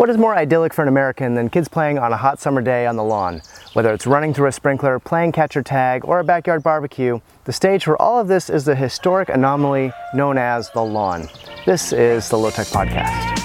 What is more idyllic for an American than kids playing on a hot summer day on the lawn? Whether it's running through a sprinkler, playing catch or tag, or a backyard barbecue, the stage for all of this is the historic anomaly known as the lawn. This is the Low Tech Podcast.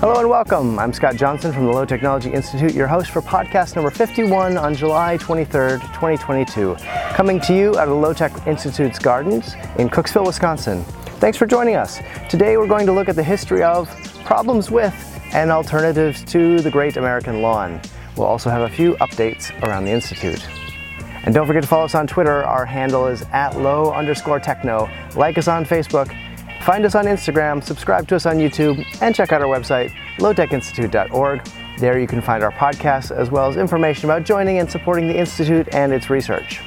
Hello and welcome. I'm Scott Johnson from the Low Technology Institute, your host for podcast number 51 on July 23rd, 2022. Coming to you out of the Low Tech Institute's gardens in Cooksville, Wisconsin. Thanks for joining us. Today we're going to look at the history of, problems with, and alternatives to the great American lawn. We'll also have a few updates around the Institute. And don't forget to follow us on Twitter. Our handle is at low underscore techno. Like us on Facebook. Find us on Instagram, subscribe to us on YouTube, and check out our website, lowtechinstitute.org. There you can find our podcasts as well as information about joining and supporting the Institute and its research.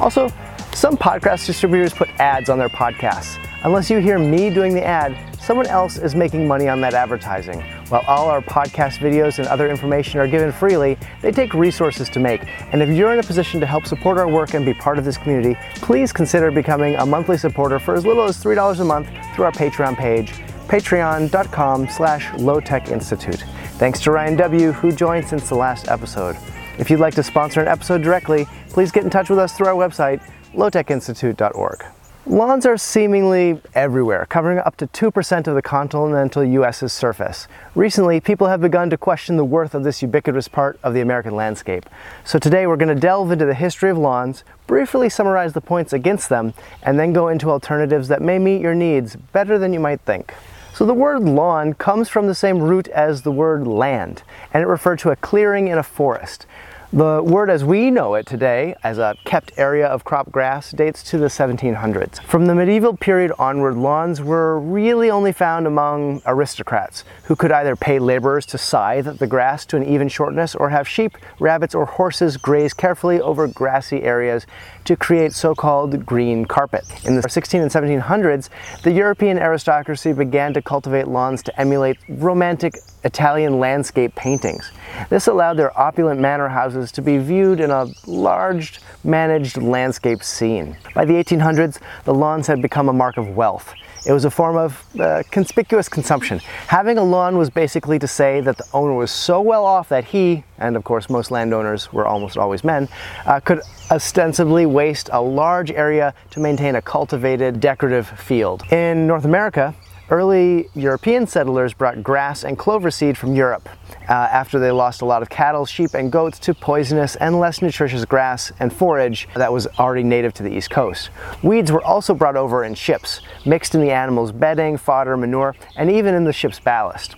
Also, some podcast distributors put ads on their podcasts. Unless you hear me doing the ad, someone else is making money on that advertising. While all our podcast videos and other information are given freely, they take resources to make. And if you're in a position to help support our work and be part of this community, please consider becoming a monthly supporter for as little as $3 a month through our Patreon page, patreon.com slash lowtechinstitute. Thanks to Ryan W., who joined since the last episode. If you'd like to sponsor an episode directly, please get in touch with us through our website, lowtechinstitute.org. Lawns are seemingly everywhere, covering up to 2% of the continental US's surface. Recently, people have begun to question the worth of this ubiquitous part of the American landscape. So today we're going to delve into the history of lawns, briefly summarize the points against them, and then go into alternatives that may meet your needs better than you might think. So the word lawn comes from the same root as the word land, and it referred to a clearing in a forest. The word as we know it today, as a kept area of crop grass, dates to the 1700s. From the medieval period onward, lawns were really only found among aristocrats, who could either pay laborers to scythe the grass to an even shortness or have sheep, rabbits, or horses graze carefully over grassy areas to create so-called green carpet. In the 16 and 1700s, the European aristocracy began to cultivate lawns to emulate romantic Italian landscape paintings. This allowed their opulent manor houses to be viewed in a large, managed landscape scene. By the 1800s, the lawns had become a mark of wealth. It was a form of uh, conspicuous consumption. Having a lawn was basically to say that the owner was so well off that he, and of course most landowners were almost always men, uh, could ostensibly waste a large area to maintain a cultivated decorative field. In North America, Early European settlers brought grass and clover seed from Europe uh, after they lost a lot of cattle, sheep, and goats to poisonous and less nutritious grass and forage that was already native to the East Coast. Weeds were also brought over in ships, mixed in the animals' bedding, fodder, manure, and even in the ship's ballast.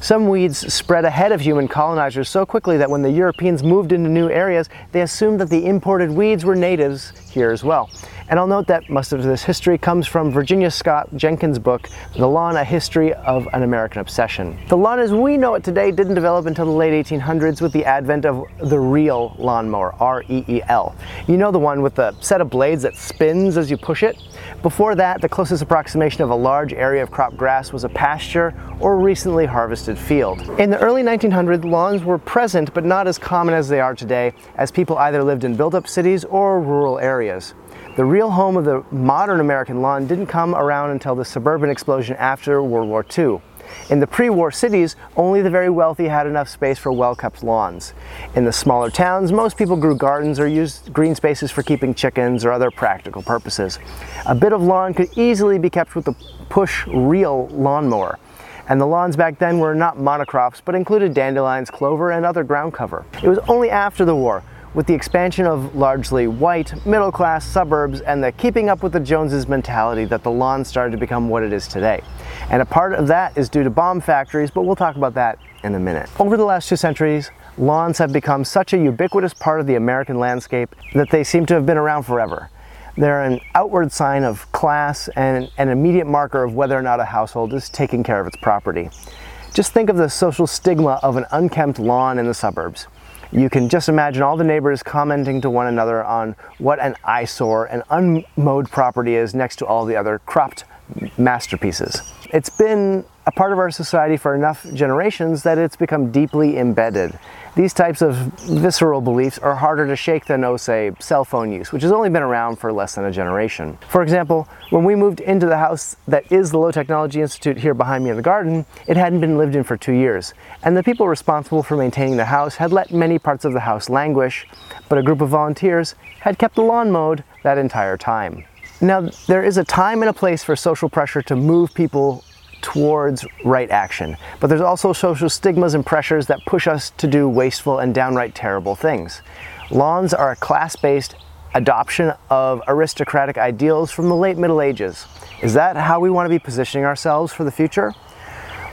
Some weeds spread ahead of human colonizers so quickly that when the Europeans moved into new areas, they assumed that the imported weeds were natives here as well. And I'll note that most of this history comes from Virginia Scott Jenkins' book, The Lawn, A History of an American Obsession. The lawn as we know it today didn't develop until the late 1800s with the advent of the real lawnmower, R-E-E-L. You know the one with the set of blades that spins as you push it? Before that, the closest approximation of a large area of crop grass was a pasture or recently harvested field. In the early 1900s, lawns were present but not as common as they are today, as people either lived in built-up cities or rural areas. The real home of the modern American lawn didn't come around until the suburban explosion after World War II. In the pre-war cities, only the very wealthy had enough space for well-kept lawns. In the smaller towns, most people grew gardens or used green spaces for keeping chickens or other practical purposes. A bit of lawn could easily be kept with a push reel lawnmower. And the lawns back then were not monocrops, but included dandelions, clover, and other ground cover. It was only after the war with the expansion of largely white, middle class suburbs and the keeping up with the Joneses mentality that the lawn started to become what it is today. And a part of that is due to bomb factories, but we'll talk about that in a minute. Over the last two centuries, lawns have become such a ubiquitous part of the American landscape that they seem to have been around forever. They're an outward sign of class and an immediate marker of whether or not a household is taking care of its property. Just think of the social stigma of an unkempt lawn in the suburbs. You can just imagine all the neighbors commenting to one another on what an eyesore an unmowed property is next to all the other cropped masterpieces. It's been a part of our society for enough generations that it's become deeply embedded. These types of visceral beliefs are harder to shake than, oh, say, cell phone use, which has only been around for less than a generation. For example, when we moved into the house that is the Low Technology Institute here behind me in the garden, it hadn't been lived in for two years, and the people responsible for maintaining the house had let many parts of the house languish, but a group of volunteers had kept the lawn mowed that entire time. Now, there is a time and a place for social pressure to move people towards right action, but there's also social stigmas and pressures that push us to do wasteful and downright terrible things. Lawns are a class based adoption of aristocratic ideals from the late Middle Ages. Is that how we want to be positioning ourselves for the future?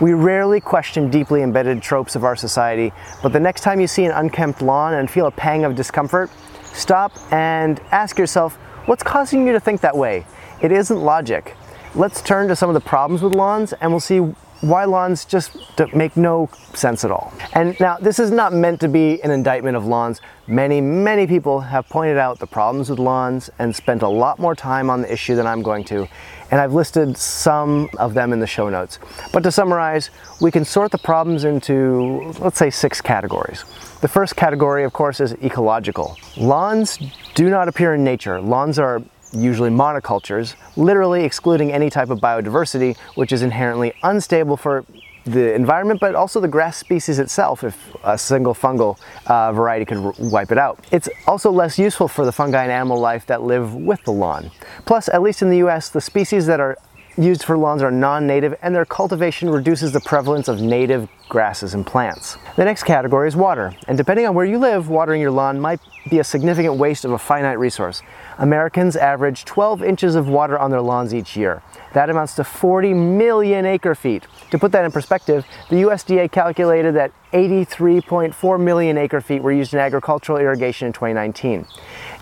We rarely question deeply embedded tropes of our society, but the next time you see an unkempt lawn and feel a pang of discomfort, stop and ask yourself, what's causing you to think that way? It isn't logic. Let's turn to some of the problems with lawns and we'll see why lawns just make no sense at all. And now, this is not meant to be an indictment of lawns. Many, many people have pointed out the problems with lawns and spent a lot more time on the issue than I'm going to. And I've listed some of them in the show notes. But to summarize, we can sort the problems into, let's say, six categories. The first category, of course, is ecological. Lawns do not appear in nature. Lawns are usually monocultures, literally excluding any type of biodiversity, which is inherently unstable for the environment, but also the grass species itself if a single fungal uh, variety could wipe it out. It's also less useful for the fungi and animal life that live with the lawn. Plus, at least in the US, the species that are used for lawns are non-native and their cultivation reduces the prevalence of native grasses and plants. The next category is water, and depending on where you live, watering your lawn might be a significant waste of a finite resource. Americans average 12 inches of water on their lawns each year. That amounts to 40 million acre feet. To put that in perspective, the USDA calculated that 83.4 million acre feet were used in agricultural irrigation in 2019.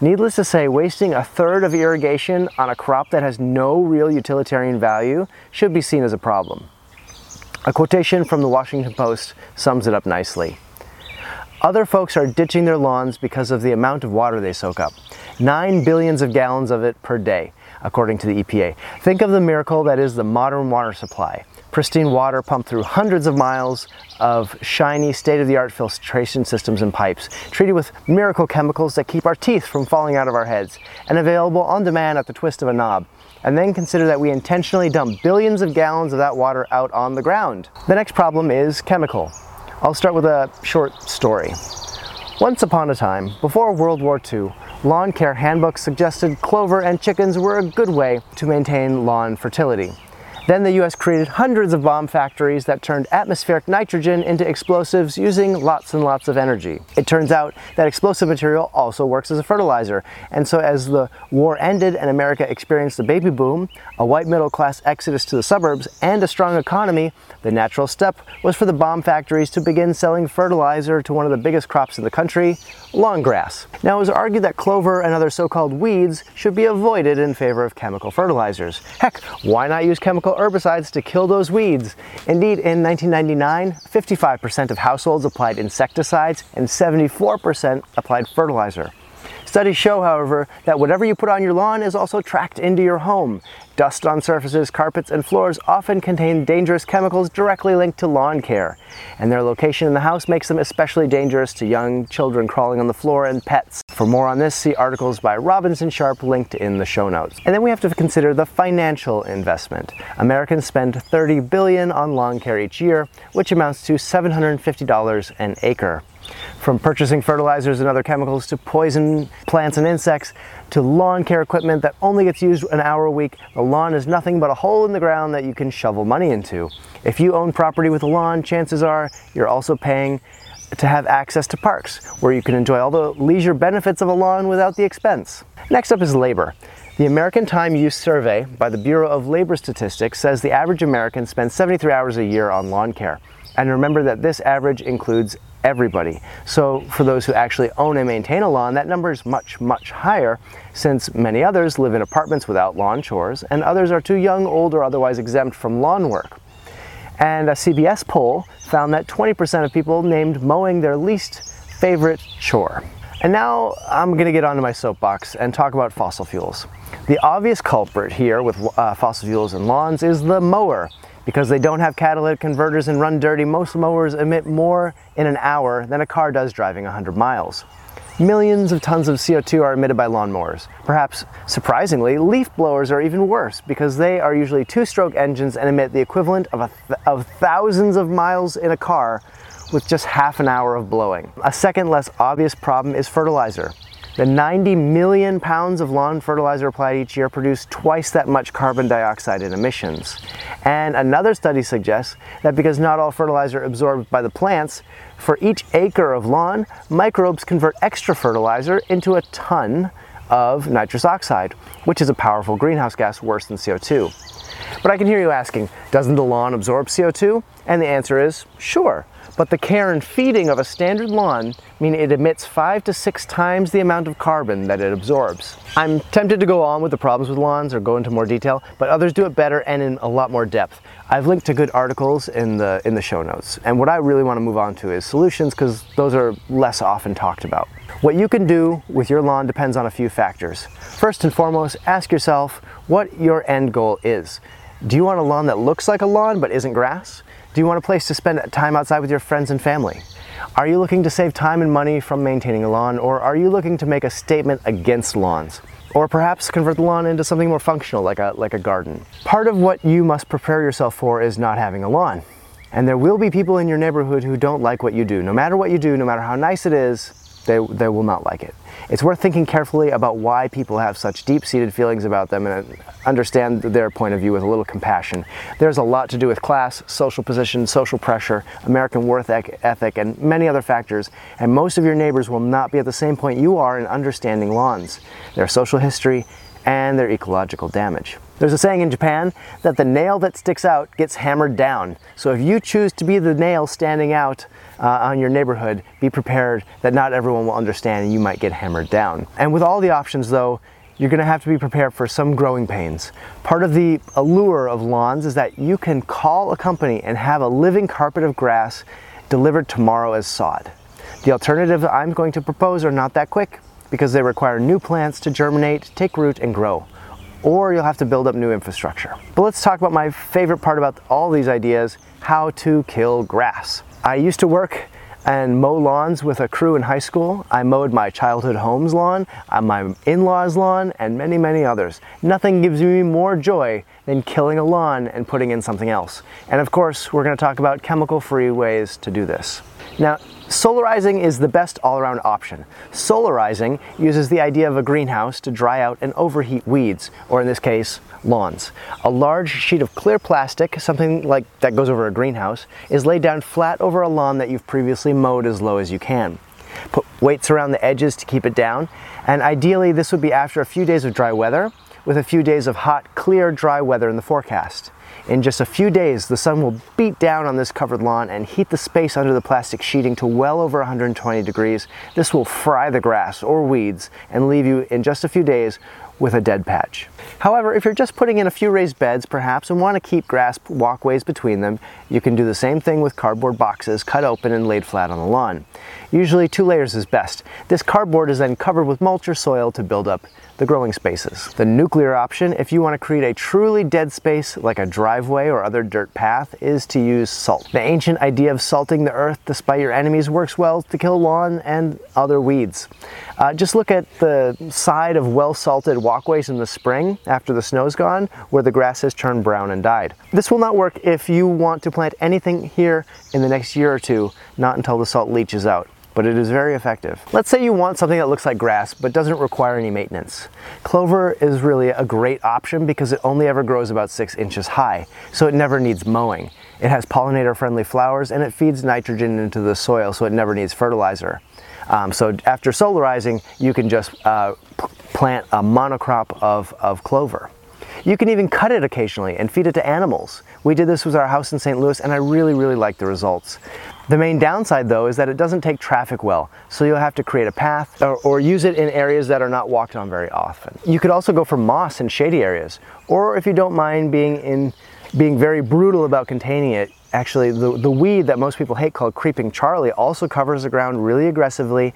Needless to say, wasting a third of irrigation on a crop that has no real utilitarian value should be seen as a problem. A quotation from the Washington Post sums it up nicely. Other folks are ditching their lawns because of the amount of water they soak up. Nine billions of gallons of it per day, according to the EPA. Think of the miracle that is the modern water supply. Pristine water pumped through hundreds of miles of shiny, state of the art filtration systems and pipes, treated with miracle chemicals that keep our teeth from falling out of our heads, and available on demand at the twist of a knob. And then consider that we intentionally dump billions of gallons of that water out on the ground. The next problem is chemical. I'll start with a short story. Once upon a time, before World War II, lawn care handbooks suggested clover and chickens were a good way to maintain lawn fertility. Then the US created hundreds of bomb factories that turned atmospheric nitrogen into explosives using lots and lots of energy. It turns out that explosive material also works as a fertilizer. And so as the war ended and America experienced the baby boom, a white middle class exodus to the suburbs, and a strong economy, the natural step was for the bomb factories to begin selling fertilizer to one of the biggest crops in the country, lawn grass. Now it was argued that clover and other so-called weeds should be avoided in favor of chemical fertilizers. Heck, why not use chemical herbicides to kill those weeds. Indeed, in 1999, 55% of households applied insecticides and 74% applied fertilizer. Studies show, however, that whatever you put on your lawn is also tracked into your home. Dust on surfaces, carpets, and floors often contain dangerous chemicals directly linked to lawn care, and their location in the house makes them especially dangerous to young children crawling on the floor and pets. For more on this, see articles by Robinson Sharp linked in the show notes. And then we have to consider the financial investment. Americans spend 30 billion on lawn care each year, which amounts to $750 an acre. From purchasing fertilizers and other chemicals to poison plants and insects to lawn care equipment that only gets used an hour a week, the lawn is nothing but a hole in the ground that you can shovel money into. If you own property with a lawn, chances are you're also paying to have access to parks where you can enjoy all the leisure benefits of a lawn without the expense. Next up is labor. The American Time Use Survey by the Bureau of Labor Statistics says the average American spends 73 hours a year on lawn care. And remember that this average includes everybody. So for those who actually own and maintain a lawn, that number is much, much higher since many others live in apartments without lawn chores and others are too young, old, or otherwise exempt from lawn work. And a CBS poll found that 20% of people named mowing their least favorite chore. And now I'm gonna get onto my soapbox and talk about fossil fuels. The obvious culprit here with uh, fossil fuels and lawns is the mower. Because they don't have catalytic converters and run dirty, most mowers emit more in an hour than a car does driving 100 miles. Millions of tons of CO2 are emitted by lawnmowers. Perhaps surprisingly, leaf blowers are even worse because they are usually two stroke engines and emit the equivalent of, th- of thousands of miles in a car with just half an hour of blowing. A second less obvious problem is fertilizer. The 90 million pounds of lawn fertilizer applied each year produce twice that much carbon dioxide in emissions. And another study suggests that because not all fertilizer absorbed by the plants, for each acre of lawn, microbes convert extra fertilizer into a ton of nitrous oxide, which is a powerful greenhouse gas worse than CO2. But I can hear you asking, doesn't the lawn absorb CO2? And the answer is sure. But the care and feeding of a standard lawn mean it emits five to six times the amount of carbon that it absorbs. I'm tempted to go on with the problems with lawns or go into more detail, but others do it better and in a lot more depth. I've linked to good articles in the in the show notes. And what I really want to move on to is solutions because those are less often talked about. What you can do with your lawn depends on a few factors. First and foremost, ask yourself what your end goal is. Do you want a lawn that looks like a lawn but isn't grass? Do you want a place to spend time outside with your friends and family? Are you looking to save time and money from maintaining a lawn, or are you looking to make a statement against lawns? Or perhaps convert the lawn into something more functional, like a, like a garden. Part of what you must prepare yourself for is not having a lawn. And there will be people in your neighborhood who don't like what you do. No matter what you do, no matter how nice it is, they, they will not like it. It's worth thinking carefully about why people have such deep seated feelings about them and understand their point of view with a little compassion. There's a lot to do with class, social position, social pressure, American worth ethic, and many other factors, and most of your neighbors will not be at the same point you are in understanding lawns, their social history, and their ecological damage. There's a saying in Japan that the nail that sticks out gets hammered down. So if you choose to be the nail standing out uh, on your neighborhood, be prepared that not everyone will understand and you might get hammered down. And with all the options though, you're gonna have to be prepared for some growing pains. Part of the allure of lawns is that you can call a company and have a living carpet of grass delivered tomorrow as sod. The alternatives I'm going to propose are not that quick because they require new plants to germinate, take root, and grow or you'll have to build up new infrastructure. But let's talk about my favorite part about all these ideas, how to kill grass. I used to work and mow lawns with a crew in high school. I mowed my childhood home's lawn, uh, my in-laws lawn, and many, many others. Nothing gives me more joy than killing a lawn and putting in something else. And of course, we're gonna talk about chemical-free ways to do this. Now, solarizing is the best all-around option. Solarizing uses the idea of a greenhouse to dry out and overheat weeds, or in this case, lawns. A large sheet of clear plastic, something like that goes over a greenhouse, is laid down flat over a lawn that you've previously mowed as low as you can. Put weights around the edges to keep it down, and ideally this would be after a few days of dry weather, with a few days of hot, clear, dry weather in the forecast. In just a few days, the sun will beat down on this covered lawn and heat the space under the plastic sheeting to well over 120 degrees. This will fry the grass or weeds and leave you in just a few days with a dead patch. However, if you're just putting in a few raised beds perhaps and want to keep grass walkways between them, you can do the same thing with cardboard boxes cut open and laid flat on the lawn. Usually two layers is best. This cardboard is then covered with mulch or soil to build up the growing spaces. The nuclear option, if you want to create a truly dead space like a driveway or other dirt path, is to use salt. The ancient idea of salting the earth despite your enemies works well to kill lawn and other weeds. Uh, just look at the side of well salted walkways in the spring after the snow's gone where the grass has turned brown and died. This will not work if you want to plant anything here in the next year or two, not until the salt leaches out but it is very effective. Let's say you want something that looks like grass but doesn't require any maintenance. Clover is really a great option because it only ever grows about six inches high, so it never needs mowing. It has pollinator friendly flowers and it feeds nitrogen into the soil so it never needs fertilizer. Um, so after solarizing, you can just uh, plant a monocrop of, of clover. You can even cut it occasionally and feed it to animals. We did this with our house in St. Louis and I really, really liked the results. The main downside though is that it doesn't take traffic well, so you'll have to create a path or, or, use it in areas that are not walked on very often. You could also go for moss in shady areas, or if you don't mind being in being very brutal about containing it, actually the, the weed that most people hate called creeping Charlie also covers the ground really aggressively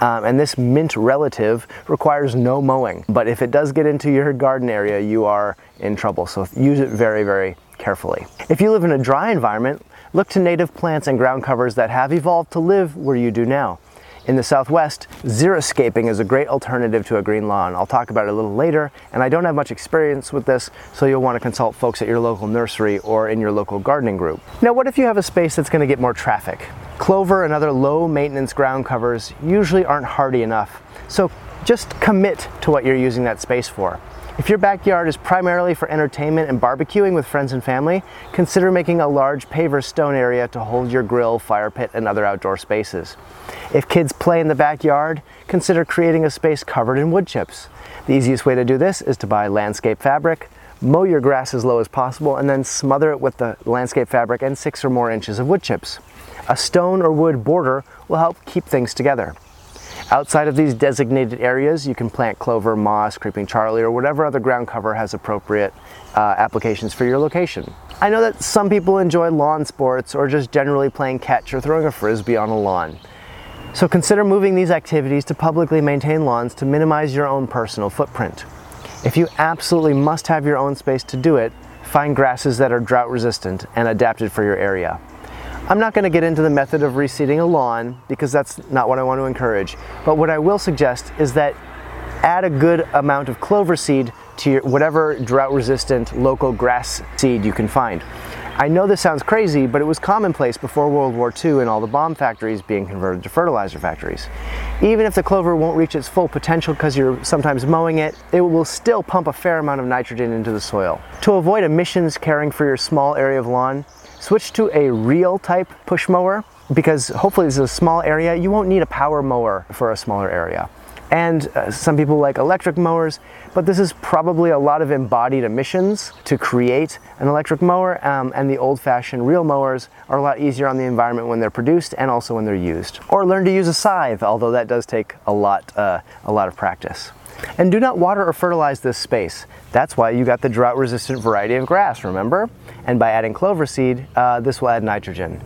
um, and this mint relative requires no mowing. But if it does get into your garden area, you are in trouble. So use it very, very carefully. If you live in a dry environment, look to native plants and ground covers that have evolved to live where you do now. In the southwest, xeriscaping is a great alternative to a green lawn. I'll talk about it a little later, and I don't have much experience with this, so you'll want to consult folks at your local nursery or in your local gardening group. Now, what if you have a space that's going to get more traffic? Clover and other low maintenance ground covers usually aren't hardy enough, so just commit to what you're using that space for. If your backyard is primarily for entertainment and barbecuing with friends and family, consider making a large paver stone area to hold your grill, fire pit, and other outdoor spaces. If kids play in the backyard, consider creating a space covered in wood chips. The easiest way to do this is to buy landscape fabric, mow your grass as low as possible, and then smother it with the landscape fabric and six or more inches of wood chips. A stone or wood border will help keep things together. Outside of these designated areas, you can plant clover, moss, creeping charlie, or whatever other ground cover has appropriate uh, applications for your location. I know that some people enjoy lawn sports or just generally playing catch or throwing a frisbee on a lawn. So consider moving these activities to publicly maintained lawns to minimize your own personal footprint. If you absolutely must have your own space to do it, find grasses that are drought resistant and adapted for your area. I'm not going to get into the method of reseeding a lawn because that's not what I want to encourage. But what I will suggest is that add a good amount of clover seed to your, whatever drought resistant local grass seed you can find. I know this sounds crazy, but it was commonplace before World War II and all the bomb factories being converted to fertilizer factories. Even if the clover won't reach its full potential because you're sometimes mowing it, it will still pump a fair amount of nitrogen into the soil. To avoid emissions caring for your small area of lawn, Switch to a reel type push mower because hopefully this is a small area. You won't need a power mower for a smaller area. And uh, some people like electric mowers, but this is probably a lot of embodied emissions to create an electric mower. Um, and the old fashioned reel mowers are a lot easier on the environment when they're produced and also when they're used. Or learn to use a scythe, although that does take a lot, uh, a lot of practice. And do not water or fertilize this space. That's why you got the drought resistant variety of grass, remember? And by adding clover seed, uh, this will add nitrogen.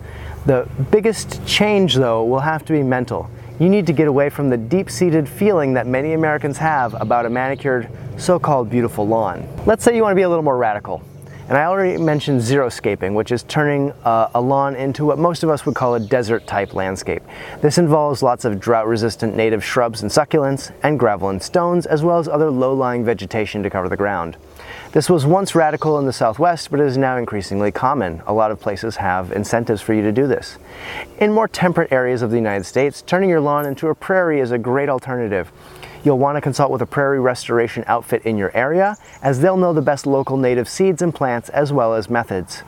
The biggest change, though, will have to be mental. You need to get away from the deep seated feeling that many Americans have about a manicured, so called beautiful lawn. Let's say you want to be a little more radical. And I already mentioned xeriscaping, which is turning uh, a lawn into what most of us would call a desert type landscape. This involves lots of drought resistant native shrubs and succulents, and gravel and stones, as well as other low lying vegetation to cover the ground. This was once radical in the Southwest, but is now increasingly common. A lot of places have incentives for you to do this. In more temperate areas of the United States, turning your lawn into a prairie is a great alternative. You'll want to consult with a prairie restoration outfit in your area, as they'll know the best local native seeds and plants as well as methods.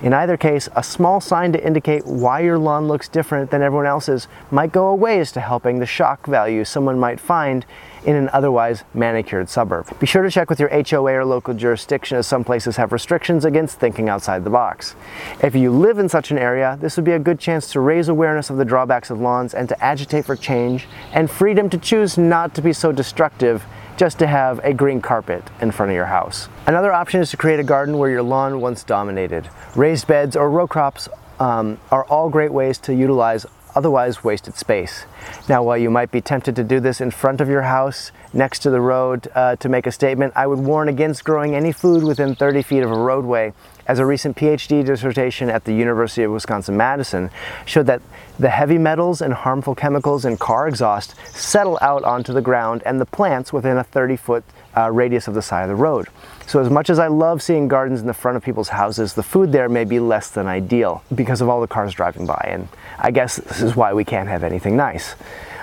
In either case, a small sign to indicate why your lawn looks different than everyone else's might go a ways to helping the shock value someone might find in an otherwise manicured suburb. Be sure to check with your HOA or local jurisdiction as some places have restrictions against thinking outside the box. If you live in such an area, this would be a good chance to raise awareness of the drawbacks of lawns and to agitate for change and freedom to choose not to be so destructive just to have a green carpet in front of your house. Another option is to create a garden where your lawn once dominated. Raised beds or row crops um, are all great ways to utilize otherwise wasted space. Now, while you might be tempted to do this in front of your house, next to the road, uh, to make a statement, I would warn against growing any food within 30 feet of a roadway, as a recent PhD dissertation at the University of Wisconsin Madison showed that the heavy metals and harmful chemicals in car exhaust settle out onto the ground and the plants within a 30 foot uh, radius of the side of the road. So, as much as I love seeing gardens in the front of people's houses, the food there may be less than ideal because of all the cars driving by. And I guess this is why we can't have anything nice.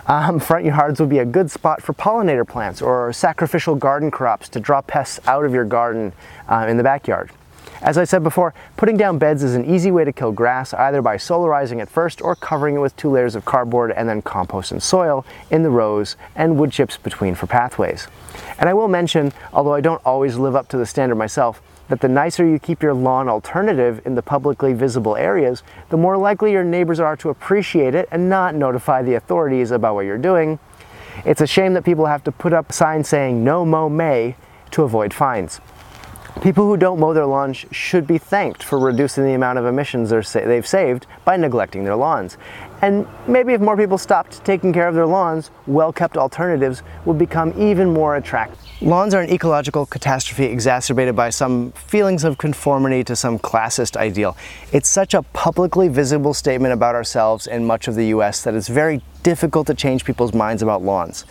Um, front yards would be a good spot for pollinator plants or sacrificial garden crops to draw pests out of your garden uh, in the backyard. As I said before, putting down beds is an easy way to kill grass either by solarizing it first or covering it with two layers of cardboard and then compost and soil in the rows and wood chips between for pathways. And I will mention, although I don't always live up to the standard myself, that the nicer you keep your lawn alternative in the publicly visible areas, the more likely your neighbors are to appreciate it and not notify the authorities about what you're doing. It's a shame that people have to put up signs saying no mow may to avoid fines. People who don't mow their lawns should be thanked for reducing the amount of emissions they've saved by neglecting their lawns. And maybe if more people stopped taking care of their lawns, well kept alternatives would become even more attractive. Lawns are an ecological catastrophe exacerbated by some feelings of conformity to some classist ideal. It's such a publicly visible statement about ourselves in much of the US that it's very difficult to change people's minds about lawns.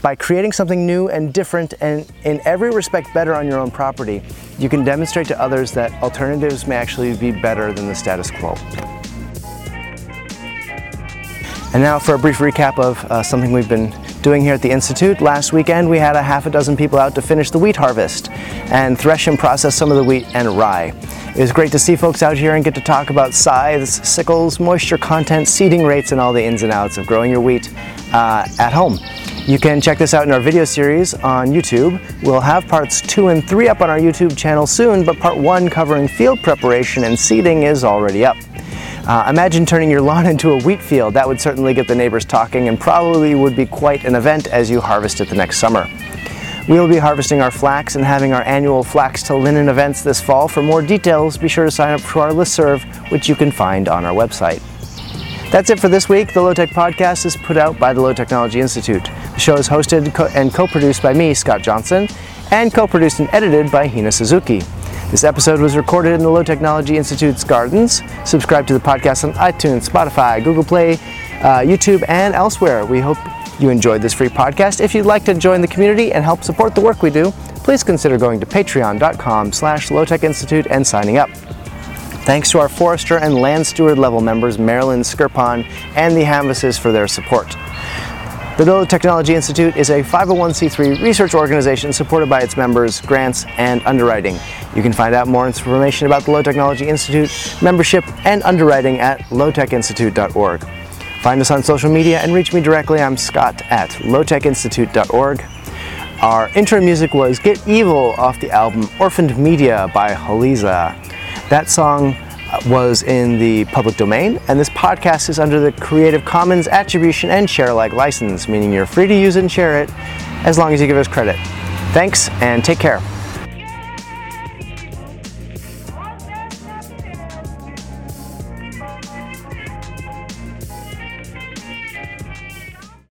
By creating something new and different and in every respect better on your own property, you can demonstrate to others that alternatives may actually be better than the status quo. And now for a brief recap of uh, something we've been doing here at the Institute. Last weekend we had a half a dozen people out to finish the wheat harvest and thresh and process some of the wheat and rye. It was great to see folks out here and get to talk about scythes, sickles, moisture content, seeding rates, and all the ins and outs of growing your wheat uh, at home. You can check this out in our video series on YouTube. We'll have parts two and three up on our YouTube channel soon, but part one covering field preparation and seeding is already up. Uh, imagine turning your lawn into a wheat field. That would certainly get the neighbors talking and probably would be quite an event as you harvest it the next summer. We will be harvesting our flax and having our annual Flax to Linen events this fall. For more details, be sure to sign up for our listserv, which you can find on our website. That's it for this week. The Low Tech Podcast is put out by the Low Technology Institute. The show is hosted and co produced by me, Scott Johnson, and co produced and edited by Hina Suzuki. This episode was recorded in the Low Technology Institute's gardens. Subscribe to the podcast on iTunes, Spotify, Google Play, uh, YouTube, and elsewhere. We hope you enjoyed this free podcast. If you'd like to join the community and help support the work we do, please consider going to patreon.com slash lowtechinstitute and signing up. Thanks to our forester and land steward level members, Marilyn Skirpon and the Hamvises for their support. The Low Technology Institute is a 501c3 research organization supported by its members, grants, and underwriting. You can find out more information about the Low Technology Institute, membership, and underwriting at lowtechinstitute.org. Find us on social media and reach me directly. I'm Scott at lowtechinstitute.org. Our intro music was Get Evil off the album Orphaned Media by Haliza. That song uh, was in the public domain, and this podcast is under the Creative Commons Attribution and Share Alike license, meaning you're free to use and share it as long as you give us credit. Thanks, and take care.